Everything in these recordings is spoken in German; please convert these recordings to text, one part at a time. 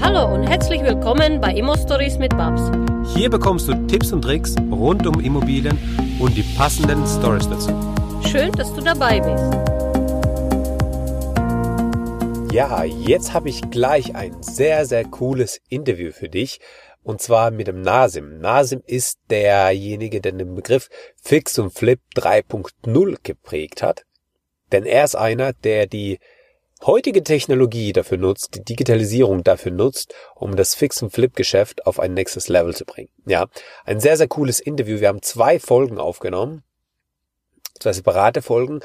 Hallo und herzlich willkommen bei Immo Stories mit Babs. Hier bekommst du Tipps und Tricks rund um Immobilien und die passenden Stories dazu. Schön, dass du dabei bist. Ja, jetzt habe ich gleich ein sehr, sehr cooles Interview für dich. Und zwar mit dem Nasim. Nasim ist derjenige, der den Begriff Fix und Flip 3.0 geprägt hat. Denn er ist einer, der die heutige Technologie dafür nutzt, die Digitalisierung dafür nutzt, um das Fix- und Flip-Geschäft auf ein nächstes Level zu bringen. Ja, ein sehr, sehr cooles Interview. Wir haben zwei Folgen aufgenommen, zwei separate Folgen,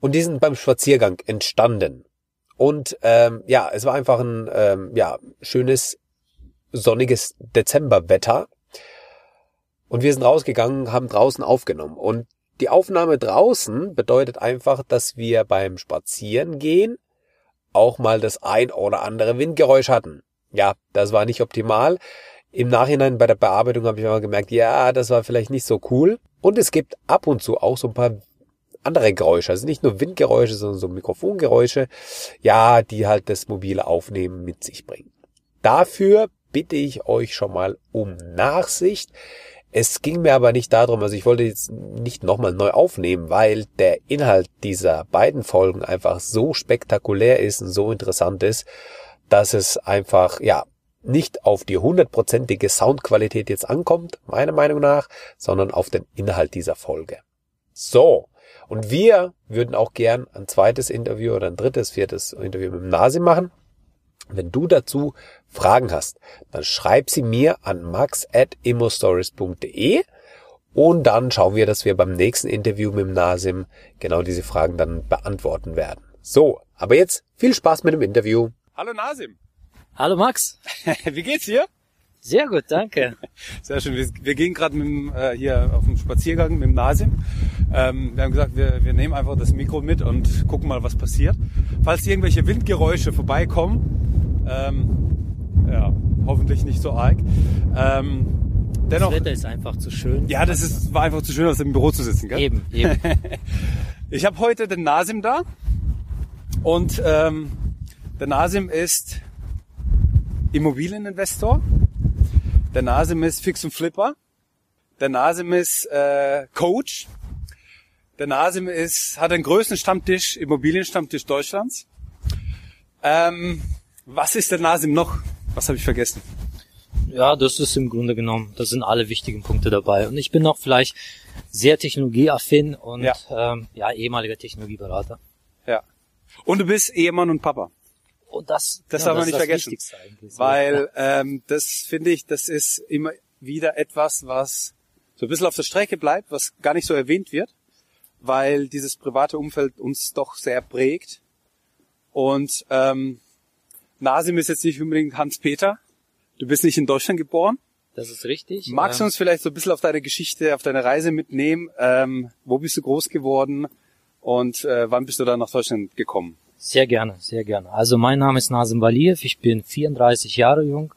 und die sind beim Spaziergang entstanden. Und ähm, ja, es war einfach ein ähm, ja, schönes, sonniges Dezemberwetter. Und wir sind rausgegangen, haben draußen aufgenommen. Und die Aufnahme draußen bedeutet einfach, dass wir beim Spazierengehen auch mal das ein oder andere Windgeräusch hatten. Ja, das war nicht optimal. Im Nachhinein bei der Bearbeitung habe ich mal gemerkt, ja, das war vielleicht nicht so cool. Und es gibt ab und zu auch so ein paar andere Geräusche, also nicht nur Windgeräusche, sondern so Mikrofongeräusche, ja, die halt das mobile Aufnehmen mit sich bringen. Dafür bitte ich euch schon mal um Nachsicht. Es ging mir aber nicht darum, also ich wollte jetzt nicht nochmal neu aufnehmen, weil der Inhalt dieser beiden Folgen einfach so spektakulär ist und so interessant ist, dass es einfach, ja, nicht auf die hundertprozentige Soundqualität jetzt ankommt, meiner Meinung nach, sondern auf den Inhalt dieser Folge. So. Und wir würden auch gern ein zweites Interview oder ein drittes, viertes Interview mit dem Nasi machen. Wenn du dazu Fragen hast, dann schreib sie mir an max.immostories.de und dann schauen wir, dass wir beim nächsten Interview mit dem Nasim genau diese Fragen dann beantworten werden. So, aber jetzt viel Spaß mit dem Interview. Hallo Nasim. Hallo Max. Wie geht's dir? Sehr gut, danke. Sehr schön. Wir, wir gehen gerade äh, hier auf dem Spaziergang mit dem Nasim. Ähm, wir haben gesagt, wir, wir nehmen einfach das Mikro mit und gucken mal, was passiert. Falls irgendwelche Windgeräusche vorbeikommen, ähm, hoffentlich nicht so arg. Ähm, dennoch, das Wetter ist einfach zu schön. Ja, das ist, war einfach zu schön, aus dem Büro zu sitzen. Gell? Eben, eben. ich habe heute den Nasim da und ähm, der Nasim ist Immobilieninvestor der Nasim ist Fix und Flipper. Der Nasim ist äh, Coach. Der Nasim ist, hat den größten Stammtisch, Immobilienstammtisch Deutschlands. Ähm, was ist der Nasim noch? Was habe ich vergessen? Ja, das ist im Grunde genommen, das sind alle wichtigen Punkte dabei. Und ich bin noch vielleicht sehr technologieaffin und ja, ähm, ja ehemaliger Technologieberater. Ja. Und du bist Ehemann und Papa. Und das, das ja, darf man nicht vergessen. Weil ähm, das finde ich, das ist immer wieder etwas, was so ein bisschen auf der Strecke bleibt, was gar nicht so erwähnt wird, weil dieses private Umfeld uns doch sehr prägt. Und ähm, Nasim ist jetzt nicht unbedingt Hans-Peter. Du bist nicht in Deutschland geboren. Das ist richtig. Magst du uns vielleicht so ein bisschen auf deine Geschichte, auf deine Reise mitnehmen? Ähm, wo bist du groß geworden und äh, wann bist du dann nach Deutschland gekommen? Sehr gerne, sehr gerne. Also mein Name ist Nazim Valiev, ich bin 34 Jahre jung.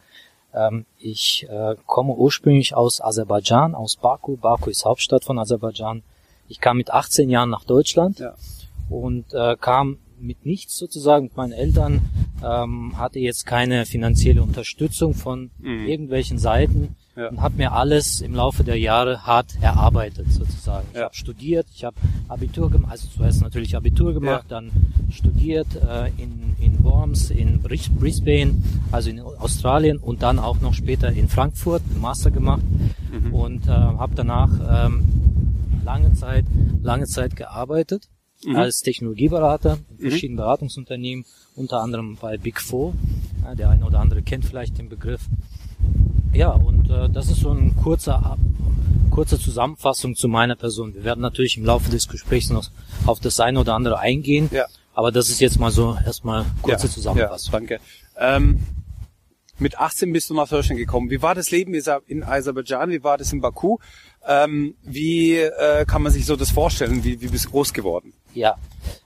Ähm, ich äh, komme ursprünglich aus Aserbaidschan, aus Baku. Baku ist Hauptstadt von Aserbaidschan. Ich kam mit 18 Jahren nach Deutschland ja. und äh, kam mit nichts sozusagen mit meinen Eltern, ähm, hatte jetzt keine finanzielle Unterstützung von mhm. irgendwelchen Seiten ja. und habe mir alles im Laufe der Jahre hart erarbeitet sozusagen. Ich ja. habe studiert, ich habe Abitur gemacht, also zuerst natürlich Abitur gemacht, ja. dann studiert äh, in, in Worms, in Brisbane, also in Australien und dann auch noch später in Frankfurt einen Master gemacht mhm. und äh, habe danach ähm, lange Zeit, lange Zeit gearbeitet mhm. als Technologieberater in mhm. verschiedenen Beratungsunternehmen, unter anderem bei Big Four. Ja, der eine oder andere kennt vielleicht den Begriff. Ja, und äh, das ist so ein kurzer, kurze Zusammenfassung zu meiner Person. Wir werden natürlich im Laufe des Gesprächs noch auf das eine oder andere eingehen. Ja. Aber das ist jetzt mal so erstmal kurze ja, Zusammenfassung. Ja, danke. Ähm, mit 18 bist du nach Deutschland gekommen. Wie war das Leben in Aserbaidschan? Wie war das in Baku? Ähm, wie äh, kann man sich so das vorstellen? Wie, wie bist du groß geworden? Ja,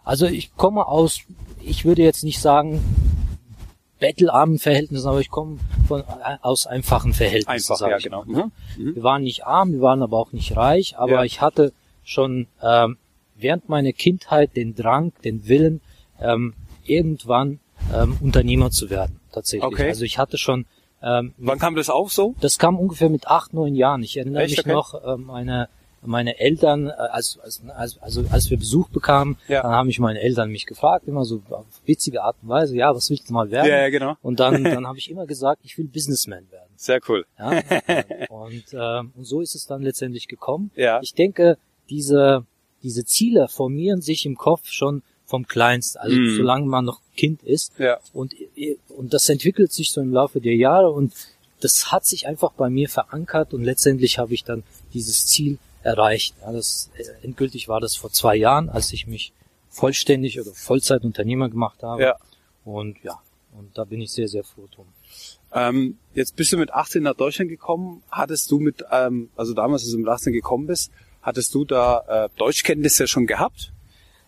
also ich komme aus, ich würde jetzt nicht sagen bettelarmen Verhältnissen, aber ich komme von äh, aus einfachen Verhältnissen. Einfach, ja, genau. Ne? Mhm. Wir waren nicht arm, wir waren aber auch nicht reich, aber ja. ich hatte schon ähm, während meiner Kindheit den Drang, den Willen, ähm, irgendwann ähm, Unternehmer zu werden, tatsächlich. Okay. Also ich hatte schon ähm, Wann kam das auf so? das kam ungefähr mit acht, neun Jahren. Ich erinnere Echt? mich Okay. noch, äh, meine, meine Eltern, äh, als, als, als, also als wir Besuch bekamen, Ja. dann haben mich meine Eltern mich gefragt, immer so auf witzige Art und Weise, ja, was willst du mal werden? Ja, ja, genau. Und dann, dann habe ich immer gesagt, ich will Businessman werden. Sehr cool. Ja? und, ähm, und so ist es dann letztendlich gekommen. Ja. Ich denke, diese, diese Ziele formieren sich im Kopf schon vom Kleinsten, also Mhm. solange man noch Kind ist. Ja. Und, und das entwickelt sich so im Laufe der Jahre und das hat sich einfach bei mir verankert und letztendlich habe ich dann dieses Ziel erreicht. Ja, das, äh, endgültig war das vor zwei Jahren, als ich mich vollständig oder Vollzeitunternehmer gemacht habe. Ja. Und ja, und da bin ich sehr, sehr froh drum. Ähm, jetzt bist du mit 18 nach Deutschland gekommen. Hattest du mit, ähm, also damals, als du mit 18 gekommen bist, hattest du da äh, Deutschkenntnisse schon gehabt?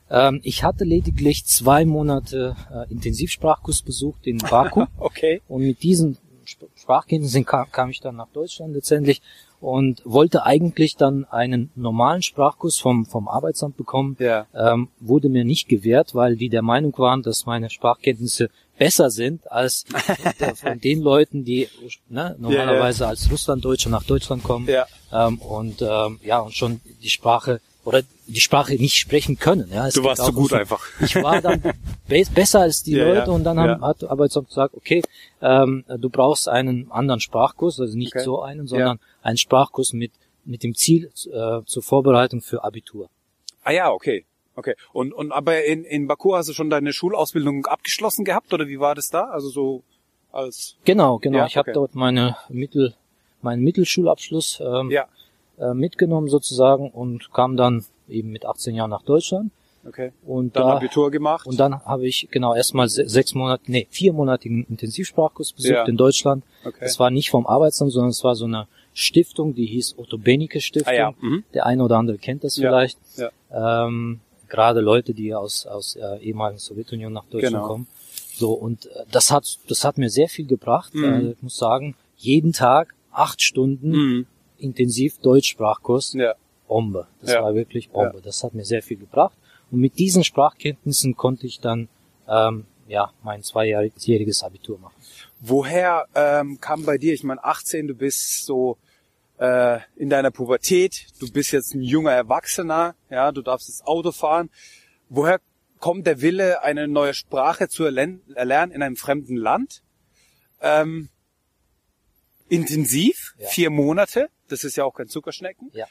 Ähm, ich hatte lediglich zwei Monate äh, Intensivsprachkurs besucht in Baku. Okay. Und mit diesen Sp- Sprachkenntnissen kam, kam ich dann nach Deutschland letztendlich und wollte eigentlich dann einen normalen Sprachkurs vom, vom Arbeitsamt bekommen. Ja. Ähm, wurde mir nicht gewährt, weil die der Meinung waren, dass meine Sprachkenntnisse besser sind als von den Leuten, die ne, normalerweise als Russlanddeutsche nach Deutschland kommen Ja. ähm, und ähm, ja und schon die Sprache oder die Sprache nicht sprechen können. Ja, Es Du warst zu gut so- einfach. Ich war dann be besser als die Ja, Leute ja, und dann haben, ja. hat der Arbeitsamt gesagt, okay, ähm, du brauchst einen anderen Sprachkurs, also nicht Okay. so einen, sondern einen Sprachkurs mit mit dem Ziel äh, zur Vorbereitung für Abitur. Ah ja, okay. Okay. Und, und aber in, in Baku hast du schon deine Schulausbildung abgeschlossen gehabt oder wie war das da? Also so als Genau, genau. Ja, ich habe okay. dort meine Mittel, meinen Mittelschulabschluss ähm, Ja, äh, mitgenommen sozusagen und kam dann eben mit 18 Jahren nach Deutschland okay. und Dann da Abitur gemacht. und dann habe ich genau erstmal se sechs Monate, nee, viermonatigen Intensivsprachkurs besucht Ja. in Deutschland. Okay. Das war nicht vom Arbeitsamt, sondern es war so eine Stiftung, die hieß Otto Benike Stiftung. Ah ja, mhm. Der eine oder andere kennt das Ja, vielleicht. ja. Ähm, gerade Leute, die aus aus äh, ehemaligen Sowjetunion nach Deutschland Genau. kommen. So und äh, das hat das hat mir sehr viel gebracht. Mhm. Äh, ich muss sagen, jeden Tag acht Stunden Mhm. Intensiv Deutschsprachkurs. Ja. Bombe. Das Ja. war wirklich Bombe. Das hat mir sehr viel gebracht. Und mit diesen Sprachkenntnissen konnte ich dann ähm, ja mein zweijähriges Abitur machen. Woher ähm, kam bei dir, ich meine 18, du bist so äh, in deiner Pubertät, du bist jetzt ein junger Erwachsener, ja, du darfst jetzt Auto fahren. Woher kommt der Wille, eine neue Sprache zu erlen- erlernen in einem fremden Land? Ähm, intensiv, Ja. vier Monate, das ist ja auch kein Zuckerschnecken. Ja.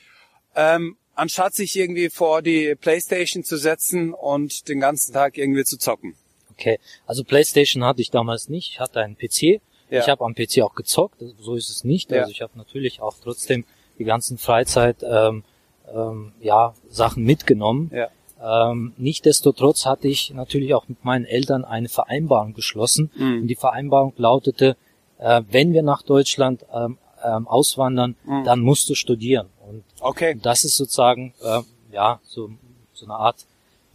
Ähm, anstatt sich irgendwie vor die Playstation zu setzen und den ganzen Tag irgendwie zu zocken. Okay, also PlayStation hatte ich damals nicht. Ich hatte einen PC. Ja. Ich habe am PC auch gezockt. Also So ist es nicht. Ja. Also ich habe natürlich auch trotzdem die ganzen Freizeit ähm, ähm, ja Sachen mitgenommen. Ja. Ähm, Nichtsdestotrotz hatte ich natürlich auch mit meinen Eltern eine Vereinbarung geschlossen. Mhm. Und die Vereinbarung lautete, äh, wenn wir nach Deutschland ähm, ähm, auswandern, Mhm. dann musst du studieren. Und Okay. das ist sozusagen äh, ja so, so eine Art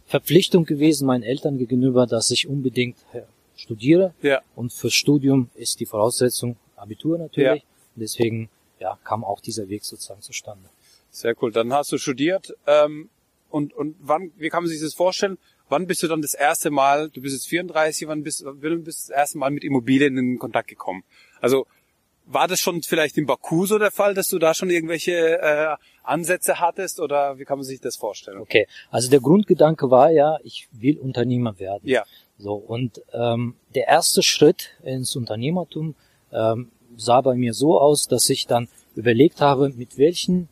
Verpflichtung gewesen meinen Eltern gegenüber, dass ich unbedingt äh, studiere. Ja. Und fürs Studium ist die Voraussetzung Abitur natürlich. Und deswegen ja, kam auch dieser Weg sozusagen zustande. Sehr cool. Dann hast du studiert. Ähm, und, und wann, wie kann man sich das vorstellen? Wann bist du dann das erste Mal, du bist jetzt 34, wann bist, wann bist du das erste Mal mit Immobilien in Kontakt gekommen? Also, war das schon vielleicht in Baku so der Fall, dass du da schon irgendwelche äh, Ansätze hattest oder wie kann man sich das vorstellen? Okay, also der Grundgedanke war ja, ich will Unternehmer werden. Ja. So und ähm, der erste Schritt ins Unternehmertum ähm, sah bei mir so aus, dass ich dann überlegt habe, mit welchen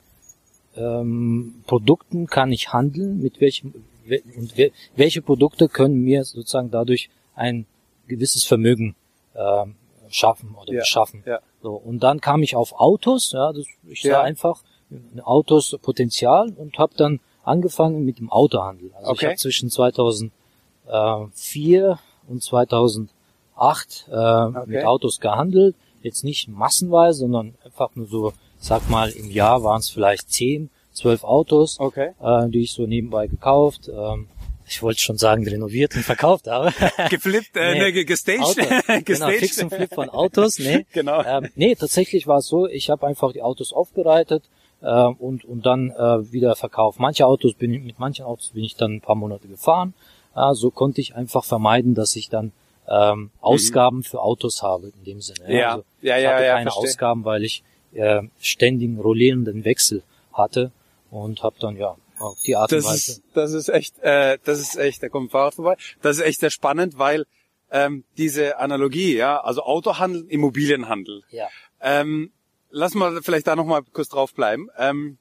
ähm, Produkten kann ich handeln, mit welchem we- und we, welche Produkte können mir sozusagen dadurch ein gewisses Vermögen ähm, schaffen oder Ja, beschaffen. ja. So und dann kam ich auf Autos. Ja, das, ich sah Ja. einfach in Autos Potenzial und habe dann angefangen mit dem Autohandel. Also ich Okay. habe zwischen 2004 und 2008 äh, mit Autos gehandelt. Jetzt nicht massenweise, sondern einfach nur so, sag mal, im Jahr waren es vielleicht 10, 12 Autos, Okay. äh, die ich so nebenbei gekauft. Ähm, ich wollte schon sagen, renoviert und verkauft habe. Geflippt, äh, Nee. nee, gestaged. Autos. Genau, gestaged. Fix und Flip von Autos. Nee. Genau. Ähm, nee, tatsächlich war es so, ich habe einfach die Autos aufbereitet äh, und, und dann äh, wieder verkauft. Manche Autos bin ich, mit manchen Autos bin ich dann ein paar Monate gefahren. Äh, so konnte ich einfach vermeiden, dass ich dann ähm, Ausgaben für Autos habe in dem Sinne. Ja. Also Ja, ich ja, hatte ja, keine verstehe. Ausgaben, weil ich äh, ständigen rollierenden Wechsel hatte und habe dann ja auf die Art und Das Weise. ist, das ist echt, äh, das ist echt, da kommt ein Fahrrad vorbei. Das ist echt sehr spannend, weil ähm, diese Analogie, ja, also Autohandel, Immobilienhandel. ja. Ähm, lass mal vielleicht da nochmal kurz drauf bleiben. Ähm,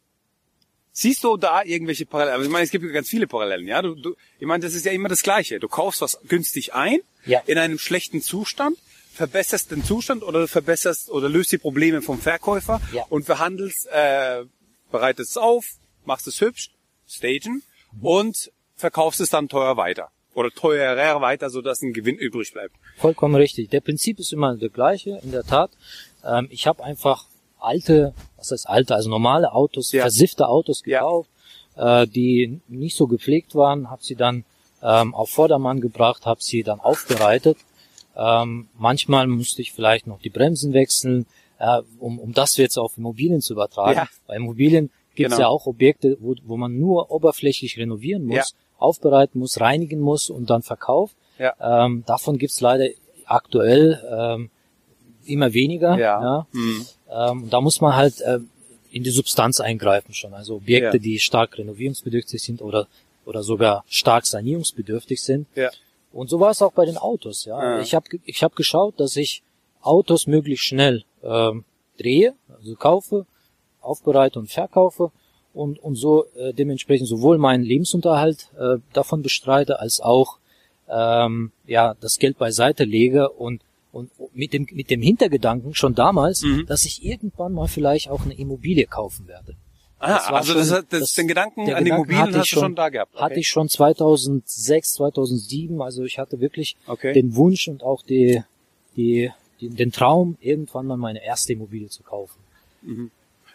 siehst du da irgendwelche Parallelen? Also ich meine, es gibt ganz viele Parallelen, ja. Du, du, ich meine, das ist ja immer das Gleiche. Du kaufst was günstig ein, Ja. in einem schlechten Zustand, verbesserst den Zustand oder verbesserst oder löst die Probleme vom Verkäufer Ja. und verhandelst, äh, bereitest es auf, machst es hübsch, stagen und verkaufst es dann teuer weiter. Oder teurer weiter, sodass ein Gewinn übrig bleibt. Vollkommen richtig. Der Prinzip ist immer der gleiche, in der Tat. Ähm, ich habe einfach alte, was heißt alte, also normale Autos, Ja. versiffte Autos Ja. gekauft, äh, die nicht so gepflegt waren, habe sie dann ähm, auf Vordermann gebracht, habe sie dann aufbereitet. Ähm, manchmal musste ich vielleicht noch die Bremsen wechseln, äh, um, um das jetzt auf Immobilien zu übertragen. Ja. Bei Immobilien gibt es Genau. ja auch Objekte, wo, wo man nur oberflächlich renovieren muss, Ja. aufbereiten muss, reinigen muss und dann verkauft. Ja. Ähm, davon gibt's leider aktuell ähm, immer weniger. Ja. Ja. Hm. Ähm, da muss man halt ähm, in die Substanz eingreifen schon. Also Objekte, Ja. die stark renovierungsbedürftig sind oder oder sogar stark sanierungsbedürftig sind. Ja. Und so war es auch bei den Autos. Ja, Ja. ich habe ich hab geschaut, dass ich Autos möglichst schnell ähm, drehe, also kaufe, aufbereite und verkaufe und und so äh, dementsprechend sowohl meinen Lebensunterhalt äh, davon bestreite als auch ähm, ja das Geld beiseite lege und und mit dem mit dem Hintergedanken schon damals, Mhm. dass ich irgendwann mal vielleicht auch eine Immobilie kaufen werde. Ah, also schon- das, hat- das, das- den Gedanken an die Gedanken Immobilien hatte ich hast du schon da gehabt. Okay. Hatte ich schon 2006, 2007, also ich hatte wirklich Okay. den Wunsch und auch die, die, die, den Traum, irgendwann mal meine erste Immobilie zu kaufen.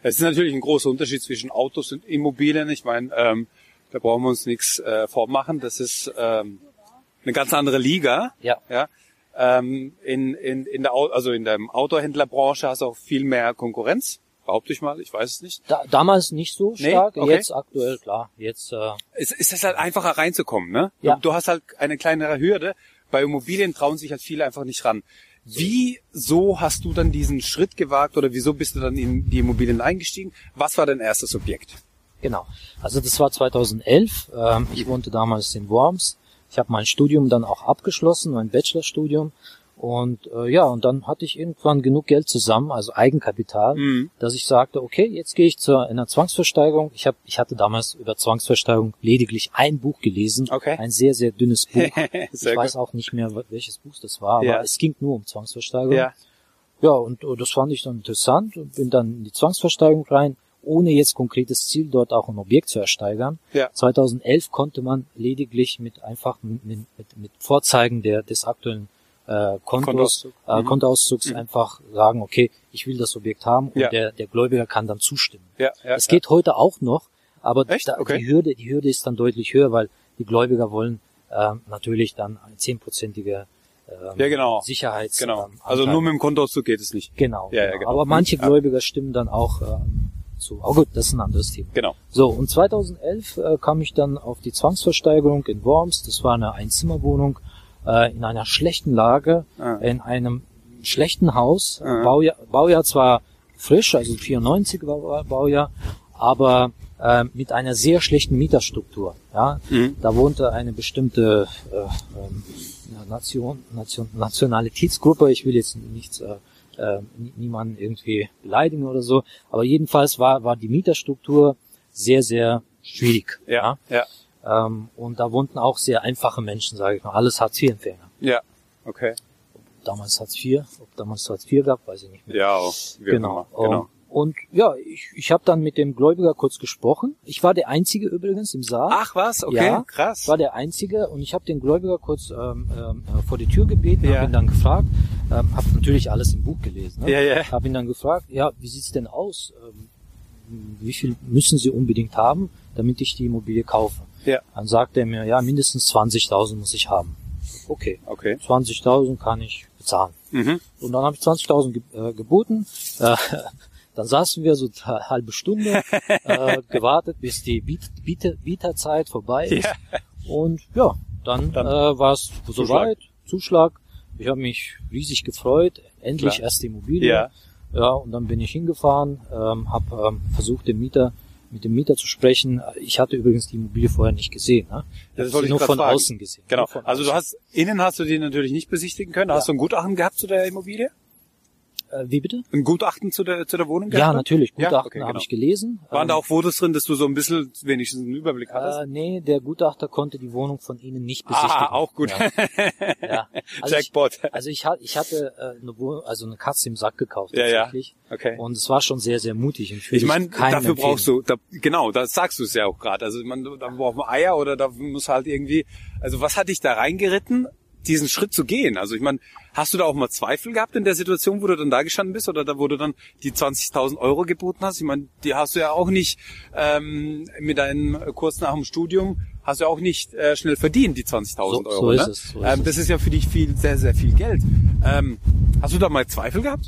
Es ist natürlich ein großer Unterschied zwischen Autos und Immobilien. Ich meine, ähm, da brauchen wir uns nichts äh, vormachen. Das ist ähm, eine ganz andere Liga. Ja. Ja. Ähm, in, in, in der, also in der Autohändlerbranche hast du auch viel mehr Konkurrenz. Behaupte ich mal, ich weiß es nicht. Da, damals nicht so Nee? stark, Okay. jetzt aktuell klar. Jetzt äh, Es ist es halt einfacher reinzukommen, ne? Ja. Du, du hast halt eine kleinere Hürde. Bei Immobilien trauen sich halt viele einfach nicht ran. Wieso hast du dann diesen Schritt gewagt oder wieso bist du dann in die Immobilien eingestiegen? Was war dein erstes Objekt? Genau. Also das war 2011. Ähm, ich wohnte damals in Worms. Ich habe mein Studium dann auch abgeschlossen, mein Bachelorstudium. Und äh, ja, und dann hatte ich irgendwann genug Geld zusammen, also Eigenkapital, Mhm. dass ich sagte, okay, jetzt gehe ich zu einer Zwangsversteigerung. Ich, hab, ich hatte damals über Zwangsversteigerung lediglich ein Buch gelesen, Okay. ein sehr, sehr dünnes Buch. Ich weiß auch nicht mehr, welches Buch das war, aber Ja. es ging nur um Zwangsversteigerung. Ja. Ja, und äh, das fand ich dann interessant und bin dann in die Zwangsversteigerung rein, ohne jetzt konkretes Ziel, dort auch ein Objekt zu ersteigern. Ja. 2011 konnte man lediglich mit einfach mit, mit, mit Vorzeigen der, des aktuellen äh, Kontos, Kontoauszug. äh, Mhm. Kontoauszugs Mhm. einfach sagen, okay, ich will das Objekt haben und Ja. der, der Gläubiger kann dann zustimmen. Ja, ja, Es geht heute auch noch, aber da, Okay. die Hürde, die Hürde ist dann deutlich höher, weil die Gläubiger wollen ähm, natürlich dann eine zehnprozentige ähm, Ja, genau. Sicherheits Genau. ähm, Also nur mit dem Kontoauszug geht es nicht. Genau. Ja, ja, genau. genau. Aber manche Ja. Gläubiger stimmen dann auch ähm, zu. Oh gut, das ist ein anderes Thema. Genau. So, und 2011 äh, kam ich dann auf die Zwangsversteigerung in Worms. Das war eine Einzimmerwohnung äh, in einer schlechten Lage, Ah. in einem schlechten Haus. Ah. Baujahr, Baujahr zwar frisch, also 94 war war Baujahr, aber äh, mit einer sehr schlechten Mieterstruktur. Ja, Mhm. da wohnte eine bestimmte äh, ja, Nation, Nation, Nationalitätsgruppe. Ich will jetzt nichts, äh, äh, nie- niemanden irgendwie beleidigen oder so, aber jedenfalls war war die Mieterstruktur sehr sehr schwierig. Ja. Ja. Ähm, und da wohnten auch sehr einfache Menschen, sage ich mal, alles Hartz-IV-Empfänger. Ja. Okay. Damals Hartz IV, ob damals Hartz IV gab, weiß ich nicht mehr. Ja, auch. Genau. immer. Genau. Um, und ja, ich, ich habe dann mit dem Gläubiger kurz gesprochen. Ich war der Einzige übrigens im Saal. Ach was, okay, Ja, krass. Ich war der Einzige und ich habe den Gläubiger kurz ähm, ähm, äh, vor die Tür gebeten, Ja. habe ihn dann gefragt, ähm, habe natürlich alles im Buch gelesen. Ne? Ja, ja. Habe ihn dann gefragt, ja, wie sieht's denn aus? Ähm, wie viel müssen Sie unbedingt haben, damit ich die Immobilie kaufe? Ja. Dann sagte er mir, ja, mindestens 20.000 muss ich haben. Okay, Okay. 20.000 kann ich bezahlen. Mhm. Und dann habe ich 20.000 ge äh, geboten. Äh, dann saßen wir so eine halbe Stunde, äh, gewartet, bis die Biet Biete Bieterzeit vorbei ist. Ja. Und ja, dann, Dann äh, war es soweit, Zuschlag. Ich habe mich riesig gefreut. Endlich Klar. erste Immobilie. Ja. Ja, und dann bin ich hingefahren, ähm, habe ähm, versucht, den Mieter mit dem Mieter zu sprechen. Ich hatte übrigens die Immobilie vorher nicht gesehen. Ne? Ich Das hab wollte sie ich nur von fragen. außen gesehen. Genau. Nur von Also du hast, innen hast du die natürlich nicht besichtigen können. Hast du ein Gutachten gehabt zu der Immobilie? Äh, wie bitte? Ein Gutachten zu der, zu der Wohnung Ja, natürlich. Ja, Gutachten okay, habe genau. ich gelesen. Waren Ähm, da auch Fotos drin, dass du so ein bisschen wenigstens einen Überblick hattest? Äh, nee, der Gutachter konnte die Wohnung von Ihnen nicht besichtigen. ah, auch gut. Ja. ja. Also ich, Jackpot. also ich, ich hatte äh, eine, Wohnung, also eine Katze im Sack gekauft Ja, ja. tatsächlich. Okay. Und es war schon sehr, sehr mutig. Und Ich meine, dafür brauchst du, da, genau, das sagst du es ja auch gerade. Also man, da braucht man Eier oder da muss halt irgendwie, also was hat dich da reingeritten, diesen Schritt zu gehen? Also ich meine, hast du da auch mal Zweifel gehabt in der Situation, wo du dann da gestanden bist oder da, wo du dann die 20.000 Euro geboten hast? Ich meine, die hast du ja auch nicht ähm, mit deinem Kurs nach dem Studium, hast du ja auch nicht äh, schnell verdient, die 20.000 So- Euro. so ist ne? es, so ist ähm, das ist ja für dich viel, sehr, sehr viel Geld. Ähm, hast du da mal Zweifel gehabt?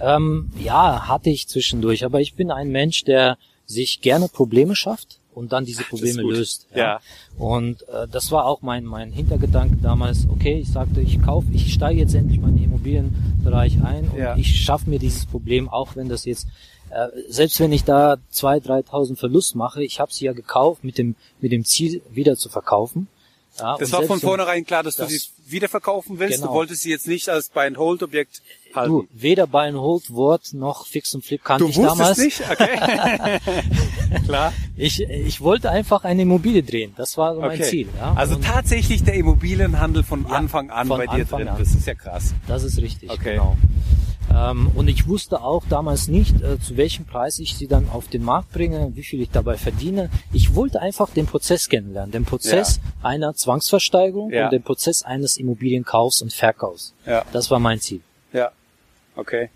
Ähm, ja, hatte ich zwischendurch. Aber ich bin ein Mensch, der sich gerne Probleme schafft und dann diese Probleme löst. Ja. Und äh, das war auch mein mein Hintergedanke damals. Okay, ich sagte, ich kaufe, ich steige jetzt endlich mal in den Immobilienbereich ein und Ja. ich schaffe mir dieses Problem, auch wenn das jetzt äh, selbst wenn ich da 2.000, 3.000 Verlust mache, ich habe sie ja gekauft mit dem mit dem Ziel wieder zu verkaufen. Ja, Das war von vornherein klar, dass das- du sie wiederverkaufen willst. Genau. Du wolltest sie jetzt nicht als Buy-and-Hold-Objekt halten. Du, weder Buy and Hold Wort noch Fix und Flip kannte Du ich wusstest damals. nicht? Okay. Klar. Ich, ich wollte einfach eine Immobilie drehen. Das war so mein Okay. Ziel. Ja? Also Und tatsächlich der Immobilienhandel von Ja, Anfang an von bei dir Anfang drin. an. Das ist ja krass. das ist richtig, Okay. genau. Ähm, und ich wusste auch damals nicht, äh, zu welchem Preis ich sie dann auf den Markt bringe, wie viel ich dabei verdiene. Ich wollte einfach den Prozess kennenlernen, den Prozess einer Zwangsversteigerung Ja. und den Prozess eines Immobilienkaufs und Verkaufs. Ja. Das war mein Ziel. Ja. Okay.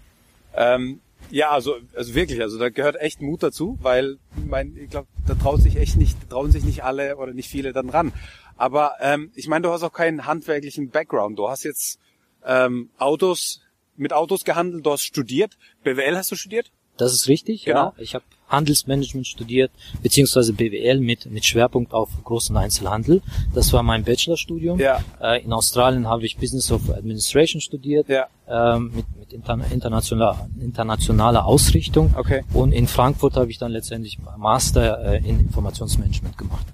Ähm, ja, also, also wirklich, also da gehört echt Mut dazu, weil mein, ich glaube, da traut sich echt nicht, trauen sich nicht alle oder nicht viele dann ran. Aber ähm, ich meine, du hast auch keinen handwerklichen Background. Du hast jetzt ähm, Autos mit Autos gehandelt, du hast studiert. BWL hast du studiert? Das ist richtig, Genau. ja. Ich habe Handelsmanagement studiert, beziehungsweise BWL mit, mit Schwerpunkt auf Groß- und Einzelhandel. Das war mein Bachelorstudium. Ja. Äh, in Australien habe ich Business of Administration studiert, Ja. ähm, mit, mit inter, internationaler, internationaler Ausrichtung. Okay. Und in Frankfurt habe ich dann letztendlich Master äh, in Informationsmanagement gemacht.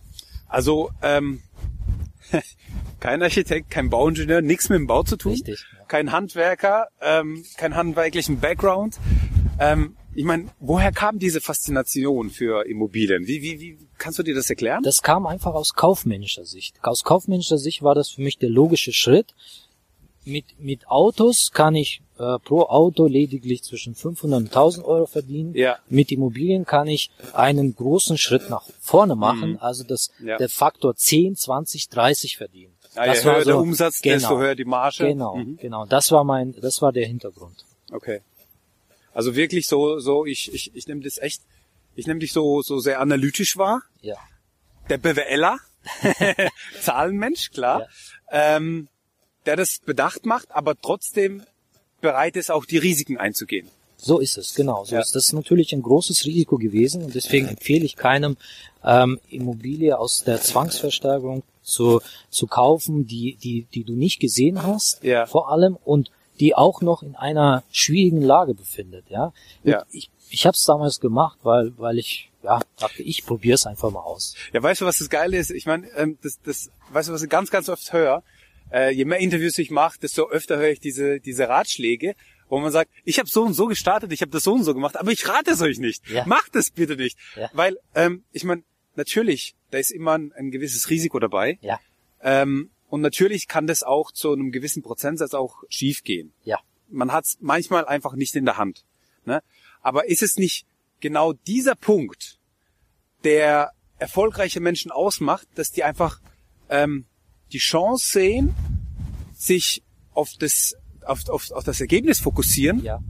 Also ähm, kein Architekt, kein Bauingenieur, nichts mit dem Bau zu tun. Richtig, ja. Kein Handwerker, ähm, kein handwerklichen Background. Ähm, ich meine, woher kam diese Faszination für Immobilien? Wie, wie, wie kannst du dir das erklären? Das kam einfach aus kaufmännischer Sicht. Aus kaufmännischer Sicht war das für mich der logische Schritt. Mit, mit Autos kann ich äh, pro Auto lediglich zwischen 500 und 1000 Euro verdienen. Ja. Mit Immobilien kann ich einen großen Schritt nach vorne machen, also das, Ja. der Faktor 10, 20, 30 verdienen. Ja, das je war höher so- der Umsatz, desto genau, höher die Marge. Genau, Mhm. genau. Das war mein, das war der Hintergrund. Okay. Also wirklich so, so ich, ich, ich nehme das echt, ich nehme dich so, so sehr analytisch wahr. Ja. Der BWLer, Zahlenmensch, klar, ähm, der das bedacht macht, aber trotzdem bereit ist, auch die Risiken einzugehen. So ist es, genau. So Ja. ist das ist natürlich ein großes Risiko gewesen und deswegen empfehle ich keinem ähm, Immobilie aus der Zwangsversteigerung zu, zu kaufen, die, die, die du nicht gesehen hast, Ja. vor allem und die auch noch in einer schwierigen Lage befindet. Ja, Ja. ich, ich habe es damals gemacht, weil, weil ich ja dachte, ich probiere es einfach mal aus. Ja, weißt du, was das Geile ist? Ich meine, ähm, das, das, weißt du, was ich ganz, ganz oft höre? Äh, je mehr Interviews ich mache, desto öfter höre ich diese, diese Ratschläge, wo man sagt, ich habe so und so gestartet, ich habe das so und so gemacht, aber ich rate es euch nicht. Ja. Macht es bitte nicht. Ja. Weil, ähm, ich meine, natürlich, da ist immer ein, ein gewisses Risiko dabei. Ja, Ähm, und natürlich kann das auch zu einem gewissen Prozentsatz auch schief gehen. ja, Man hat es manchmal einfach nicht in der Hand. Ne? Aber ist es nicht genau dieser Punkt, der erfolgreiche Menschen ausmacht, dass die einfach ähm, die Chance sehen, sich auf das, auf, auf, auf das Ergebnis fokussieren ja.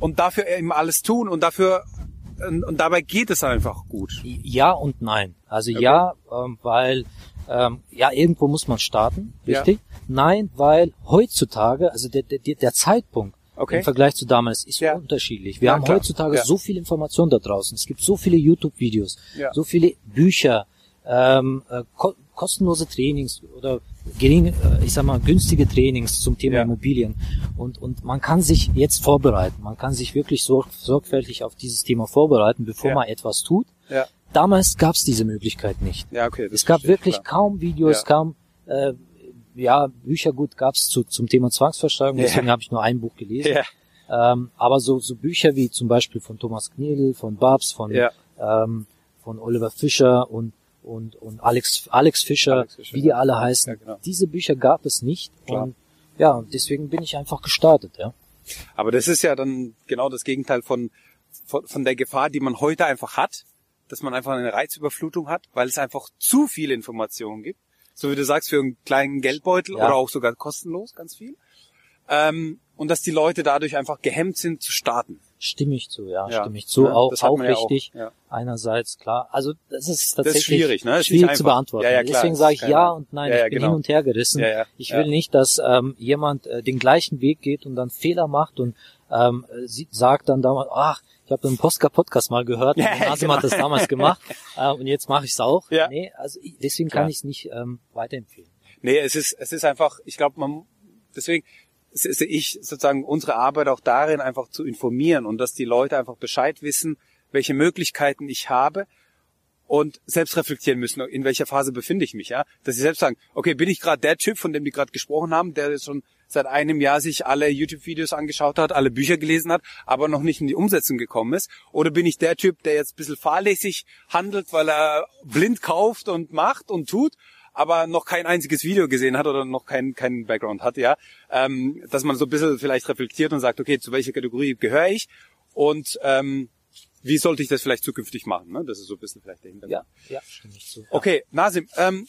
und dafür eben alles tun und dafür und, und dabei geht es einfach gut. Ja und nein. Also ja, ähm, weil ähm, ja irgendwo muss man starten, Ja. richtig? Nein, weil heutzutage, also der, der, der Zeitpunkt Okay. im Vergleich zu damals ist Ja. unterschiedlich. Wir Ja, haben klar. heutzutage Ja. so viel Information da draußen. Es gibt so viele YouTube-Videos, Ja. so viele Bücher, ähm, äh, kostenlose Trainings oder gering, äh, ich sag mal, günstige Trainings zum Thema Ja. Immobilien. Und, und man kann sich jetzt vorbereiten. Man kann sich wirklich sorg sorgfältig auf dieses Thema vorbereiten, bevor Ja. man etwas tut. Ja. Damals gab es diese Möglichkeit nicht. Ja, okay. Es gab wirklich klar. kaum Videos, kaum äh, ja, Bücher gut gab es zu, zum Thema Zwangsversteigerung, deswegen habe ich nur ein Buch gelesen. Ähm, aber so, so Bücher wie zum Beispiel von Thomas Knedel, von Babs, von, ähm, von Oliver Fischer und, und, und Alex, Alex Fischer, Alex Fischer, wie die alle heißen. Ja, genau. Diese Bücher gab es nicht. Klar. Und ja, deswegen bin ich einfach gestartet, ja. Aber das ist ja dann genau das Gegenteil von, von, von der Gefahr, die man heute einfach hat, dass man einfach eine Reizüberflutung hat, weil es einfach zu viele Informationen gibt. So wie du sagst, für einen kleinen Geldbeutel Ja. oder auch sogar kostenlos, ganz viel. Ähm, und dass die Leute dadurch einfach gehemmt sind zu starten. Stimme ich zu, ja, Ja. stimme ich zu. Ja, auch auch man ja auch. Einerseits, klar. Also das ist Das ist tatsächlich schwierig, ne? Schwierig zu einfach. beantworten. Deswegen sage ich ja und nein. Ich bin genau. hin und her gerissen. Ich will nicht, dass ähm, jemand äh, den gleichen Weg geht und dann Fehler macht und ähm, sagt dann damals, ach, ich habe einen Postka Podcast mal gehört, Ja, und Nasim genau. hat das damals gemacht äh, und jetzt mache ich es auch. Ja. Nee, also deswegen kann ich es nicht ähm, weiterempfehlen. Nee, es ist, es ist einfach, ich glaube, man, deswegen sehe ich sozusagen unsere Arbeit auch darin, einfach zu informieren und dass die Leute einfach Bescheid wissen, welche Möglichkeiten ich habe und selbst reflektieren müssen, in welcher Phase befinde ich mich, ja. Dass sie selbst sagen, okay, bin ich gerade der Typ, von dem die gerade gesprochen haben, der schon seit einem Jahr sich alle YouTube-Videos angeschaut hat, alle Bücher gelesen hat, aber noch nicht in die Umsetzung gekommen ist? Oder bin ich der Typ, der jetzt ein bisschen fahrlässig handelt, weil er blind kauft und macht und tut, aber noch kein einziges Video gesehen hat oder noch keinen keinen Background hat, ja, ähm, dass man so ein bisschen vielleicht reflektiert und sagt, okay, zu welcher Kategorie gehöre ich und ähm, wie sollte ich das vielleicht zukünftig machen? Ne? Das ist so ein bisschen vielleicht der Hintergrund. Ja, ja, stimme ich zu. Okay, Nasim, ähm,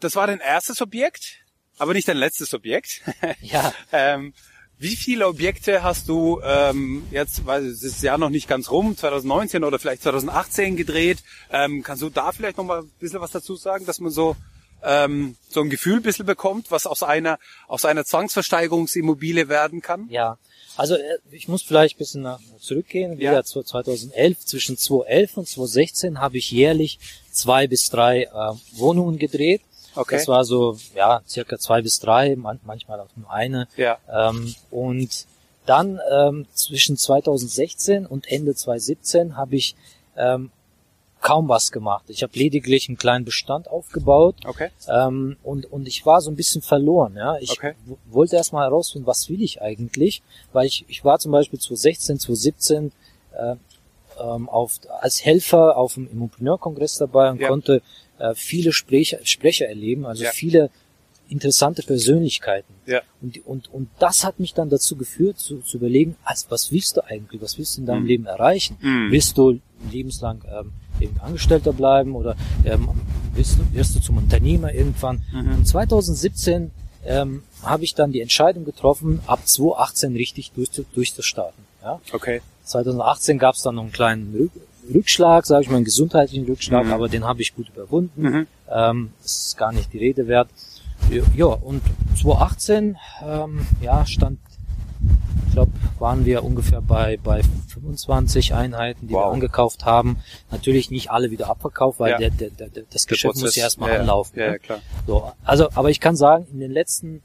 das war dein erstes Objekt, aber nicht dein letztes Objekt. Ja. ähm, wie viele Objekte hast du ähm, jetzt, weil es ist ja noch nicht ganz rum, 2019 oder vielleicht 2018 gedreht? Ähm, kannst du da vielleicht noch mal ein bisschen was dazu sagen, dass man so ähm, so ein Gefühl ein bisschen bekommt, was aus einer aus einer Zwangsversteigerungsimmobilie werden kann? Ja, also äh, ich muss vielleicht ein bisschen nach, zurückgehen. Ja. Wieder zu 2011, zwischen 2011 und 2016 habe ich jährlich zwei bis drei äh, Wohnungen gedreht. Okay. Das war so, ja, circa zwei bis drei, man, manchmal auch nur eine. Ja. Ähm, und dann ähm, zwischen 2016 und Ende 2017 habe ich ähm, kaum was gemacht. Ich habe lediglich einen kleinen Bestand aufgebaut Okay. ähm, und, und ich war so ein bisschen verloren. Ja, Ich Okay. wollte erstmal herausfinden, was will ich eigentlich, weil ich, ich war zum Beispiel 2016, 2017 äh, ähm, auf, als Helfer auf dem Immopreneur-Kongress dabei und Ja. konnte äh, viele Sprecher, Sprecher erleben, also Ja. viele interessante Persönlichkeiten. Ja. Und, und, und das hat mich dann dazu geführt, zu, zu überlegen, also was willst du eigentlich, was willst du in deinem Mhm. Leben erreichen? Mhm. Willst du lebenslang ähm, eben Angestellter bleiben oder ähm, wirst, du, wirst du zum Unternehmer irgendwann? Mhm. Und 2017 ähm, habe ich dann die Entscheidung getroffen, ab 2018 richtig durch, durchzustarten. Ja? Okay. 2018 gab es dann noch einen kleinen Rück, Rückschlag, sage ich mal, einen gesundheitlichen Rückschlag, Mhm. aber den habe ich gut überwunden. Mhm. Ähm, das ist gar nicht die Rede wert. Ja, und 2018 ähm, ja, stand, ich glaube, waren wir ungefähr bei, bei 25 Einheiten, die wir Wow. angekauft haben. Natürlich nicht alle wieder abverkauft, weil Ja. der, der, der, das Geschäft muss ja erstmal ja. anlaufen. Ja, ne? ja, klar. So, also, aber ich kann sagen, in den letzten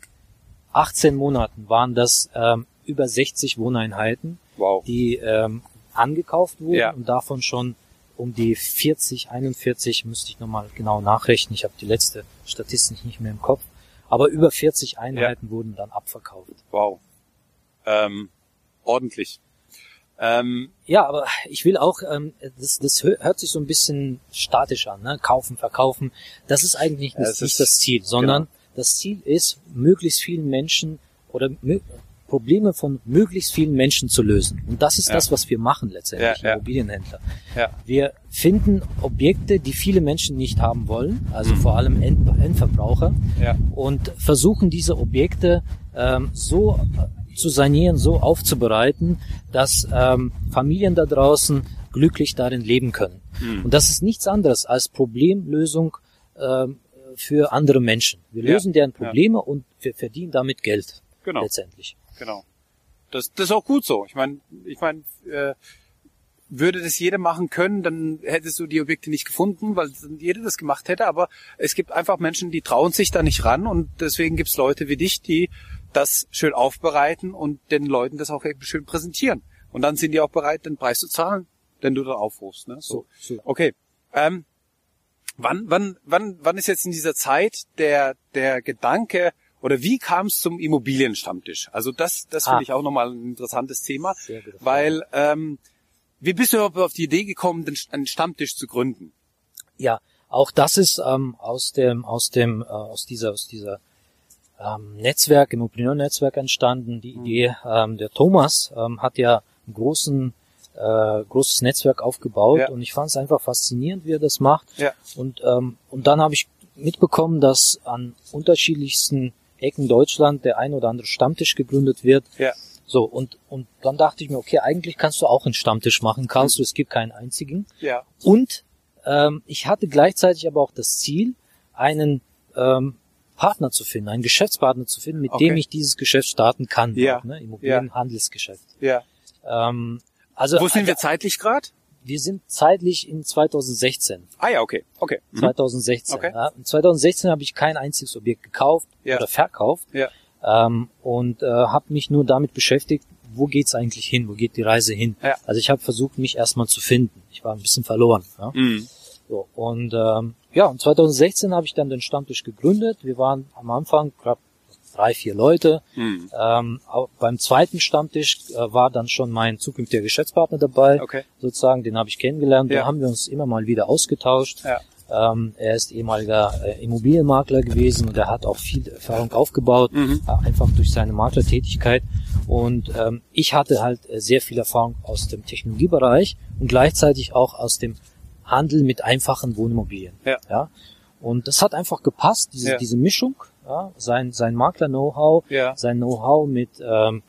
18 Monaten waren das ähm, über 60 Wohneinheiten, Wow. die ähm, angekauft wurden Ja. und davon schon um die 40, 41 müsste ich nochmal genau nachrechnen. Ich habe die letzte Statistik nicht mehr im Kopf. Aber über 40 Einheiten wurden dann abverkauft. Wow. Ähm, ordentlich. Ähm, Ja, aber ich will auch, ähm, das, das hö- hört sich so ein bisschen statisch an, ne? kaufen, verkaufen. Das ist eigentlich Ja, nicht, es nicht ist- das Ziel, sondern genau. das Ziel ist, möglichst vielen Menschen oder Probleme von möglichst vielen Menschen zu lösen. Und das ist Ja. das, was wir machen letztendlich, Ja, ja. Immobilienhändler. ja. Wir finden Objekte, die viele Menschen nicht haben wollen, also Mhm. vor allem End Endverbraucher, Ja. und versuchen diese Objekte ähm, so äh, zu sanieren, so aufzubereiten, dass ähm, Familien da draußen glücklich darin leben können. Mhm. Und das ist nichts anderes als Problemlösung ähm, für andere Menschen. Wir lösen deren. Probleme und wir verdienen damit Geld Genau. letztendlich. Genau. Das, das ist auch gut so. Ich meine, ich meine, äh, würde das jeder machen können, dann hättest du die Objekte nicht gefunden, weil jeder das gemacht hätte. Aber es gibt einfach Menschen, die trauen sich da nicht ran und deswegen gibt es Leute wie dich, die das schön aufbereiten und den Leuten das auch schön präsentieren. Und dann sind die auch bereit, den Preis zu zahlen, den du da aufrufst. Ne? So. Okay. Ähm, wann, wann, wann, wann ist jetzt in dieser Zeit der, der Gedanke, oder wie kam es zum Immobilienstammtisch? Also das, das Ah. finde ich auch nochmal ein interessantes Thema, weil ähm, wie bist du überhaupt auf die Idee gekommen, den, einen Stammtisch zu gründen? Ja, auch das ist ähm, aus dem, aus dem, äh, aus dieser, aus dieser ähm, Netzwerk, im Netzwerk entstanden. Die Idee, ähm, der Thomas ähm, hat ja einen großen, äh, großes Netzwerk aufgebaut Ja. und ich fand es einfach faszinierend, wie er das macht. Ja. Und, ähm, und dann habe ich mitbekommen, dass an unterschiedlichsten Ecken Deutschland der ein oder andere Stammtisch gegründet wird. Ja. So, und, und dann dachte ich mir, okay, eigentlich kannst du auch einen Stammtisch machen, kannst du, es gibt keinen einzigen. Ja. Und ähm, ich hatte gleichzeitig aber auch das Ziel, einen ähm, Partner zu finden, einen Geschäftspartner zu finden, mit Okay. dem ich dieses Geschäft starten kann. Ja. Ne? Immobilienhandelsgeschäft. Ja. Ähm, also Wo sind wir zeitlich gerade? Wir sind zeitlich in 2016. Ah ja, okay. Okay. Mhm. 2016. Okay. Ja. In 2016 habe ich kein einziges Objekt gekauft Ja. oder verkauft Ja. ähm, und äh, habe mich nur damit beschäftigt, wo geht's eigentlich hin, wo geht die Reise hin. Ja. Also ich habe versucht, mich erstmal zu finden. Ich war ein bisschen verloren. Ja. Mhm. So, und ähm, ja, und 2016 habe ich dann den Stammtisch gegründet. Wir waren am Anfang knapp drei, vier Leute. Mhm. Ähm, beim zweiten Stammtisch äh, war dann schon mein zukünftiger Geschäftspartner dabei, Okay. sozusagen, den habe ich kennengelernt. Ja. Da haben wir uns immer mal wieder ausgetauscht. Ja. Ähm, er ist ehemaliger äh, Immobilienmakler gewesen und er hat auch viel Erfahrung aufgebaut, Mhm. äh, einfach durch seine Maklertätigkeit. Und ähm, ich hatte halt sehr viel Erfahrung aus dem Technologiebereich und gleichzeitig auch aus dem Handel mit einfachen Wohnimmobilien. Ja. Ja. Und das hat einfach gepasst, diese, Ja. diese Mischung, ja, sein, sein Makler-Know-how, Ja. sein Know-how mit, ähm,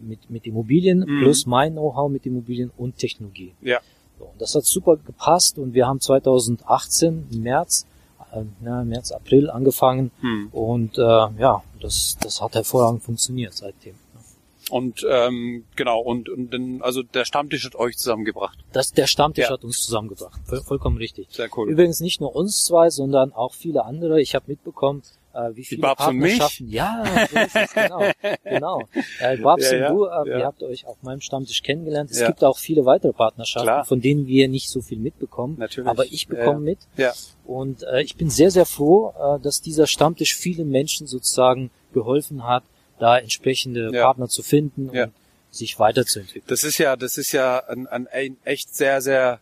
mit, mit Immobilien Mhm. plus mein Know-how mit Immobilien und Technologie. Ja. So, und das hat super gepasst und wir haben 2018 im März, äh, ja, März, April angefangen Mhm. und äh, ja, das, das hat hervorragend funktioniert seitdem. Und ähm, genau, und, und dann, also der Stammtisch hat euch zusammengebracht. Das, der Stammtisch Ja. hat uns zusammengebracht. Voll, vollkommen richtig. Sehr cool. Übrigens nicht nur uns zwei, sondern auch viele andere. Ich habe mitbekommen, äh, wie viele? Partnerschaften. Ja, so ist es, genau. genau. Äh, Babs Ja, ja, und du, äh, ja. ihr habt euch auf meinem Stammtisch kennengelernt. Es gibt auch viele weitere Partnerschaften, Klar. von denen wir nicht so viel mitbekommen. Natürlich. Aber ich bekomme mit. Ja. Und äh, ich bin sehr, sehr froh, äh, dass dieser Stammtisch vielen Menschen sozusagen geholfen hat, da entsprechende. Partner zu finden und sich weiterzuentwickeln. Das ist ja, das ist ja ein, ein, ein echt sehr, sehr,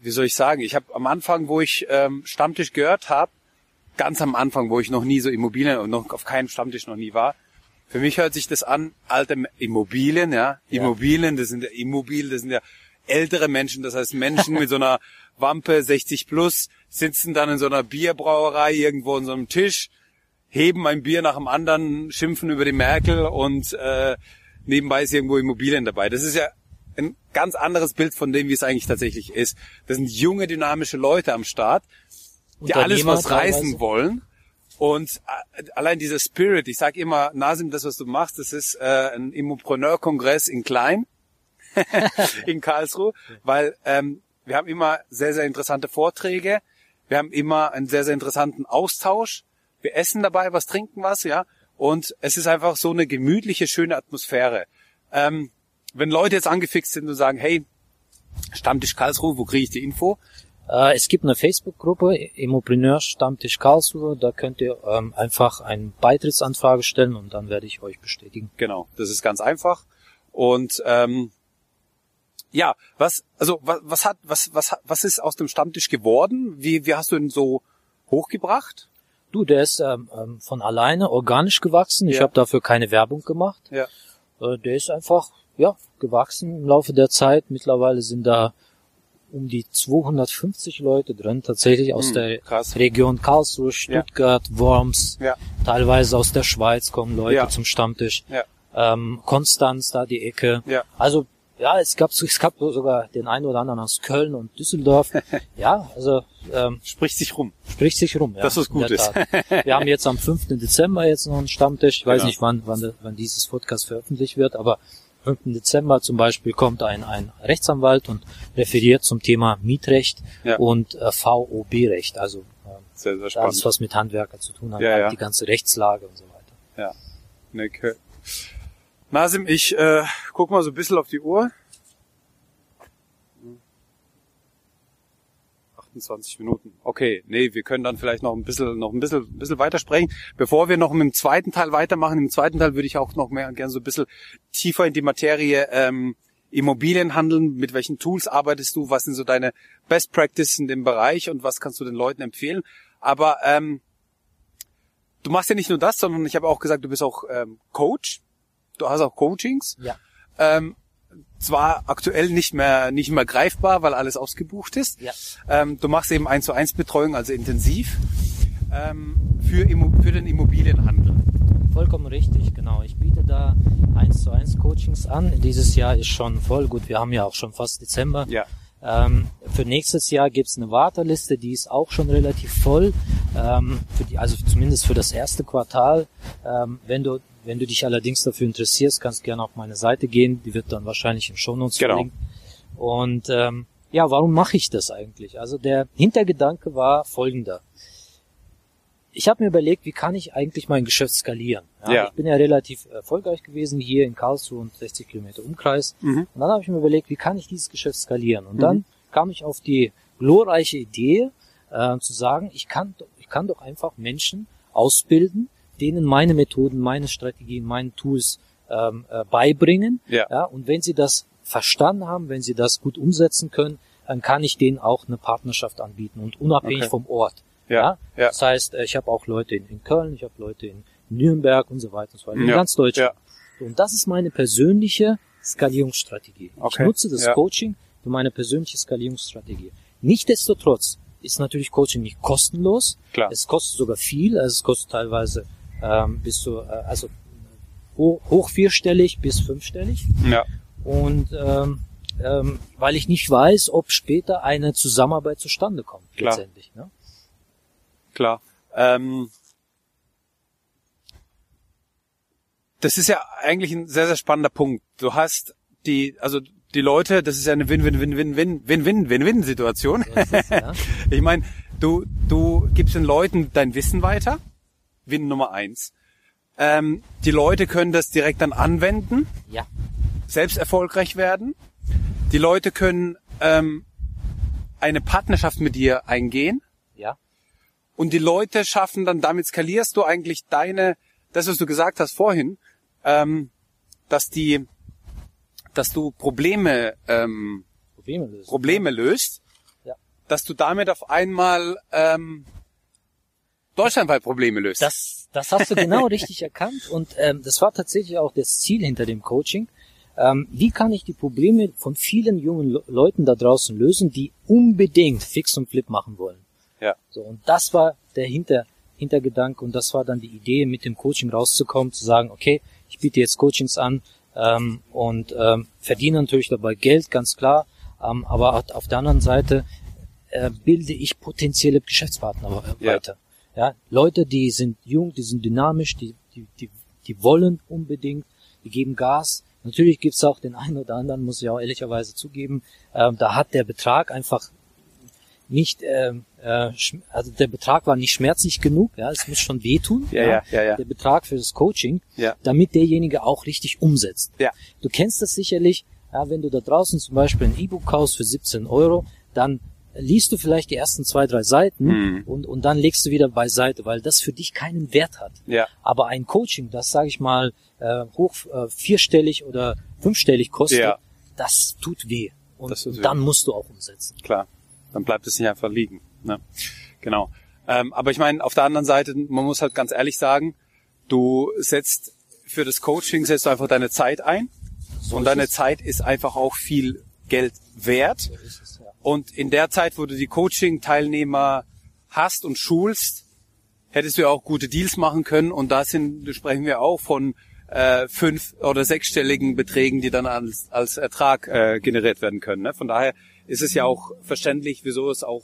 wie soll ich sagen, ich habe am Anfang, wo ich ähm, Stammtisch gehört habe, ganz am Anfang, wo ich noch nie so Immobilien und noch auf keinem Stammtisch noch nie war, für mich hört sich das an, alte Immobilien, ja. Immobilien, das sind ja Immobilien, das sind ja ältere Menschen, das heißt Menschen mit so einer Wampe 60 plus, sitzen dann in so einer Bierbrauerei irgendwo an so einem Tisch, heben ein Bier nach dem anderen, schimpfen über die Merkel und äh, nebenbei ist irgendwo Immobilien dabei. Das ist ja ein ganz anderes Bild von dem, wie es eigentlich tatsächlich ist. Das sind junge, dynamische Leute am Start, die alles was reißen teilweise. wollen. Und äh, allein dieser Spirit, ich sag immer, Nasim, das, was du machst, das ist äh, ein Immopreneur-Kongress in klein in Karlsruhe, weil ähm, wir haben immer sehr, sehr interessante Vorträge, wir haben immer einen sehr, sehr interessanten Austausch, wir essen dabei was, trinken was, ja, und es ist einfach so eine gemütliche, schöne Atmosphäre. Ähm, wenn Leute jetzt angefixt sind und sagen, hey, Stammtisch Karlsruhe, wo kriege ich die Info? Äh, es gibt eine Facebook-Gruppe, Immopreneur Stammtisch Karlsruhe, da könnt ihr ähm, einfach eine Beitrittsanfrage stellen und dann werde ich euch bestätigen. Genau, das ist ganz einfach. Und ähm, ja, was, also was, was hat, was, was, was ist aus dem Stammtisch geworden? Wie, wie hast du ihn so hochgebracht? Du, der ist ähm, ähm, von alleine organisch gewachsen. Ich Ja. habe dafür keine Werbung gemacht. Ja. Äh, der ist einfach ja gewachsen im Laufe der Zeit. Mittlerweile sind da um die 250 Leute drin, tatsächlich aus Hm, der krass. Region Karlsruhe, Stuttgart, Worms, Ja. teilweise aus der Schweiz kommen Leute Ja. zum Stammtisch. Ja. Ähm, Konstanz, da die Ecke. Ja. Also ja, es gab es gab sogar den einen oder anderen aus Köln und Düsseldorf. ja, also ähm, Spricht sich rum. spricht sich rum. Ja, Das ist in gut ist. Wir haben jetzt am 5. Dezember jetzt noch einen Stammtisch. Ich weiß Genau. nicht, wann, wann, wann dieses Podcast veröffentlicht wird, aber 5. Dezember zum Beispiel kommt ein, ein Rechtsanwalt und referiert zum Thema Mietrecht Ja. und äh, VOB-Recht, also äh, Sehr, sehr spannend. alles, was mit Handwerker zu tun hat, Ja, ja. die ganze Rechtslage und so weiter. Ja. Okay. Nasim, ich äh, guck mal so ein bisschen auf die Uhr. 28 Minuten. Okay, nee, wir können dann vielleicht noch ein bisschen, noch ein bisschen, ein bisschen weitersprechen. Bevor wir noch mit dem zweiten Teil weitermachen, im zweiten Teil würde ich auch noch mehr gerne so ein bisschen tiefer in die Materie ähm, Immobilien handeln. Mit welchen Tools arbeitest du? Was sind so deine Best Practices in dem Bereich und was kannst du den Leuten empfehlen? Aber ähm, du machst ja nicht nur das, sondern ich habe auch gesagt, du bist auch ähm, Coach. Du hast auch Coachings. Ja. Ähm, zwar aktuell nicht mehr nicht mehr greifbar, weil alles ausgebucht ist. Ja. Ähm, du machst eben eins zu eins Betreuung, also intensiv ähm, für, für den Immobilienhandel. Vollkommen richtig, genau. Ich biete da 1 zu 1 Coachings an. Dieses Jahr ist schon voll. Gut, wir haben ja auch schon fast Dezember. Ja. Ähm, für nächstes Jahr gibt's eine Warteliste, die ist auch schon relativ voll. Ähm, für die, also zumindest für das erste Quartal. Ähm, wenn du wenn du dich allerdings dafür interessierst, kannst gerne auf meine Seite gehen. Die wird dann wahrscheinlich in Shownotes Genau. verlinkt. Und ähm, ja, warum mache ich das eigentlich? Also der Hintergedanke war folgender. Ich habe mir überlegt, wie kann ich eigentlich mein Geschäft skalieren? Ja. Ich bin ja relativ erfolgreich gewesen hier in Karlsruhe und 60 Kilometer Umkreis. Mhm. Und dann habe ich mir überlegt, wie kann ich dieses Geschäft skalieren? Und dann kam ich auf die glorreiche Idee, äh, zu sagen, ich kann, doch- ich kann doch einfach Menschen ausbilden, denen meine Methoden, meine Strategien, meine Tools ähm, äh, beibringen. Ja. Ja, und wenn sie das verstanden haben, wenn sie das gut umsetzen können, dann kann ich denen auch eine Partnerschaft anbieten und unabhängig Okay. vom Ort. Ja. Ja. Das heißt, äh, ich habe auch Leute in, in Köln, ich habe Leute in Nürnberg und so weiter und so weiter, in Ja. ganz Deutschland. Ja. Und das ist meine persönliche Skalierungsstrategie. Okay. Ich nutze das Ja. Coaching für meine persönliche Skalierungsstrategie. Nichtsdestotrotz ist natürlich Coaching nicht kostenlos. Klar. Es kostet sogar viel, also es kostet teilweise ähm, bis zu, äh, also hoch, hoch vierstellig bis fünfstellig. Ja. Und ähm, ähm, weil ich nicht weiß, ob später eine Zusammenarbeit zustande kommt, Klar. letztendlich. Ne? Klar. Ähm, das ist ja eigentlich ein sehr, sehr spannender Punkt. Du hast die, also die Leute, das ist ja eine Win-Win-Win-Win-Win-Win-Win-Situation. So ist es, ja. Ich meine, du, du gibst den Leuten dein Wissen weiter. Win Nummer eins. Ähm, die Leute können das direkt dann anwenden, ja, selbst erfolgreich werden. Die Leute können ähm, eine Partnerschaft mit dir eingehen. ja, Und die Leute schaffen dann, damit skalierst du eigentlich deine, das was du gesagt hast vorhin, ähm, dass die, dass du Probleme, ähm, Probleme lösen. Probleme löst, Ja. dass du damit auf einmal ähm, deutschlandweit Probleme löst. Das, das hast du genau richtig erkannt und ähm, das war tatsächlich auch das Ziel hinter dem Coaching. Ähm, wie kann ich die Probleme von vielen jungen Le Leuten da draußen lösen, die unbedingt Fix und Flip machen wollen? Ja, So, und das war der Hinter, Hintergedanke und das war dann die Idee, mit dem Coaching rauszukommen, zu sagen, okay, ich biete jetzt Coachings an ähm, und ähm, verdiene natürlich dabei Geld, ganz klar, ähm, aber auf- der anderen Seite äh, bilde ich potenzielle Geschäftspartner äh, Ja. weiter. Ja, Leute, die sind jung, die sind dynamisch, die, die, die, die wollen unbedingt, die geben Gas. Natürlich gibt's auch den einen oder anderen, muss ich auch ehrlicherweise zugeben, ähm, da hat der Betrag einfach nicht, ähm, äh, schm- also der Betrag war nicht schmerzlich genug, ja, es muss schon wehtun, Ja, ja, ja, ja. der Betrag für das Coaching, Ja. damit derjenige auch richtig umsetzt. Ja. Du kennst das sicherlich, ja, wenn du da draußen zum Beispiel ein E-Book kaufst für 17 Euro, dann liest du vielleicht die ersten zwei, drei Seiten Mhm. und, und dann legst du wieder beiseite, weil das für dich keinen Wert hat. ja, Aber ein Coaching, das sage ich mal äh, hoch äh, vierstellig oder fünfstellig kostet, Ja. das tut weh. Und, Das tut weh. und dann musst du auch umsetzen. klar. Dann bleibt es nicht einfach liegen. Ne? Genau. Ähm, aber ich meine, auf der anderen Seite, man muss halt ganz ehrlich sagen, du setzt für das Coaching setzt du einfach deine Zeit ein So und deine es. Zeit ist einfach auch viel Geld wert. So es, ja. Und in der Zeit, wo du die Coaching-Teilnehmer hast und schulst, hättest du ja auch gute Deals machen können. Und da sind, da sprechen wir auch von äh, fünf- oder sechsstelligen Beträgen, die dann als, als Ertrag äh, generiert werden können. Ne? Von daher ist es ja auch verständlich, wieso es auch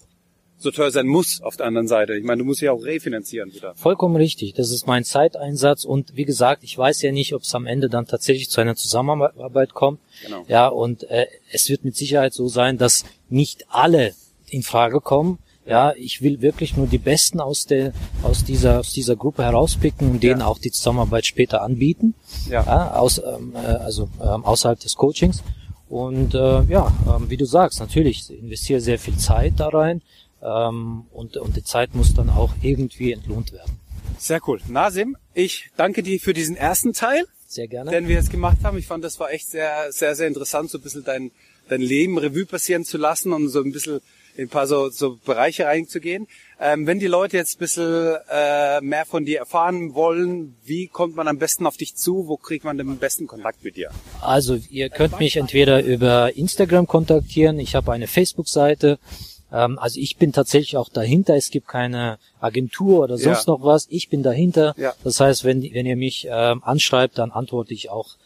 so teuer sein muss auf der anderen Seite. Ich meine, du musst ja auch refinanzieren wieder. Vollkommen richtig. Das ist mein Zeiteinsatz und wie gesagt, ich weiß ja nicht, ob es am Ende dann tatsächlich zu einer Zusammenarbeit kommt. Genau. Ja, und äh, es wird mit Sicherheit so sein, dass nicht alle in Frage kommen. Ja, ich will wirklich nur die Besten aus der aus dieser aus dieser Gruppe herauspicken und denen Ja. auch die Zusammenarbeit später anbieten. Ja. aus, ähm, äh, also ähm, außerhalb des Coachings. Und äh, ja, ähm, wie du sagst, natürlich ich investiere sehr viel Zeit da rein ähm, und und die Zeit muss dann auch irgendwie entlohnt werden. Sehr cool. Nasim, ich danke dir für diesen ersten Teil, Sehr gerne. den wir jetzt gemacht haben. Ich fand, das war echt sehr, sehr, sehr interessant, so ein bisschen dein, dein Leben Revue passieren zu lassen und so ein bisschen in ein paar so, so Bereiche reinzugehen. Ähm, wenn die Leute jetzt ein bisschen äh, mehr von dir erfahren wollen, wie kommt man am besten auf dich zu? Wo kriegt man den besten Kontakt mit dir? Also ihr könnt mich entweder über Instagram kontaktieren, ich habe eine Facebook-Seite. Ähm, also ich bin tatsächlich auch dahinter. Es gibt keine Agentur oder sonst Ja. noch was. Ich bin dahinter. Ja. Das heißt, wenn, wenn ihr mich ähm, anschreibt, dann antworte ich auch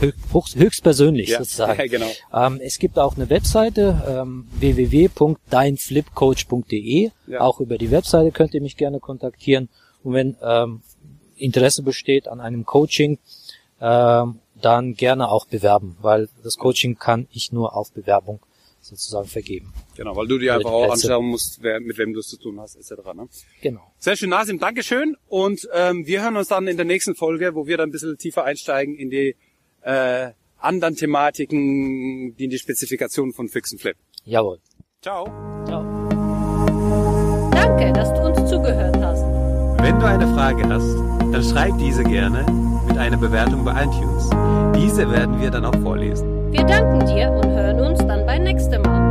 höchstpersönlich sozusagen. ja, genau. Ähm, es gibt auch eine Webseite ähm, www.deinflipcoach.de. Ja. Auch über die Webseite könnt ihr mich gerne kontaktieren. Und wenn ähm, Interesse besteht an einem Coaching, ähm, dann gerne auch bewerben, weil das Coaching kann ich nur auf Bewerbung sozusagen vergeben. Genau, weil du dir einfach auch anschauen musst, wer, mit wem du es zu tun hast, etc. Ne? Genau. Sehr schön, Nasim, Dankeschön. Und ähm, wir hören uns dann in der nächsten Folge, wo wir dann ein bisschen tiefer einsteigen in die äh, anderen Thematiken, die in die Spezifikation von Fix and Flip. Jawohl. Ciao. Ciao. Danke, dass du uns zugehört hast. Wenn du eine Frage hast, dann schreib diese gerne mit einer Bewertung bei iTunes. Diese werden wir dann auch vorlesen. Wir danken dir und hören uns dann beim nächsten Mal.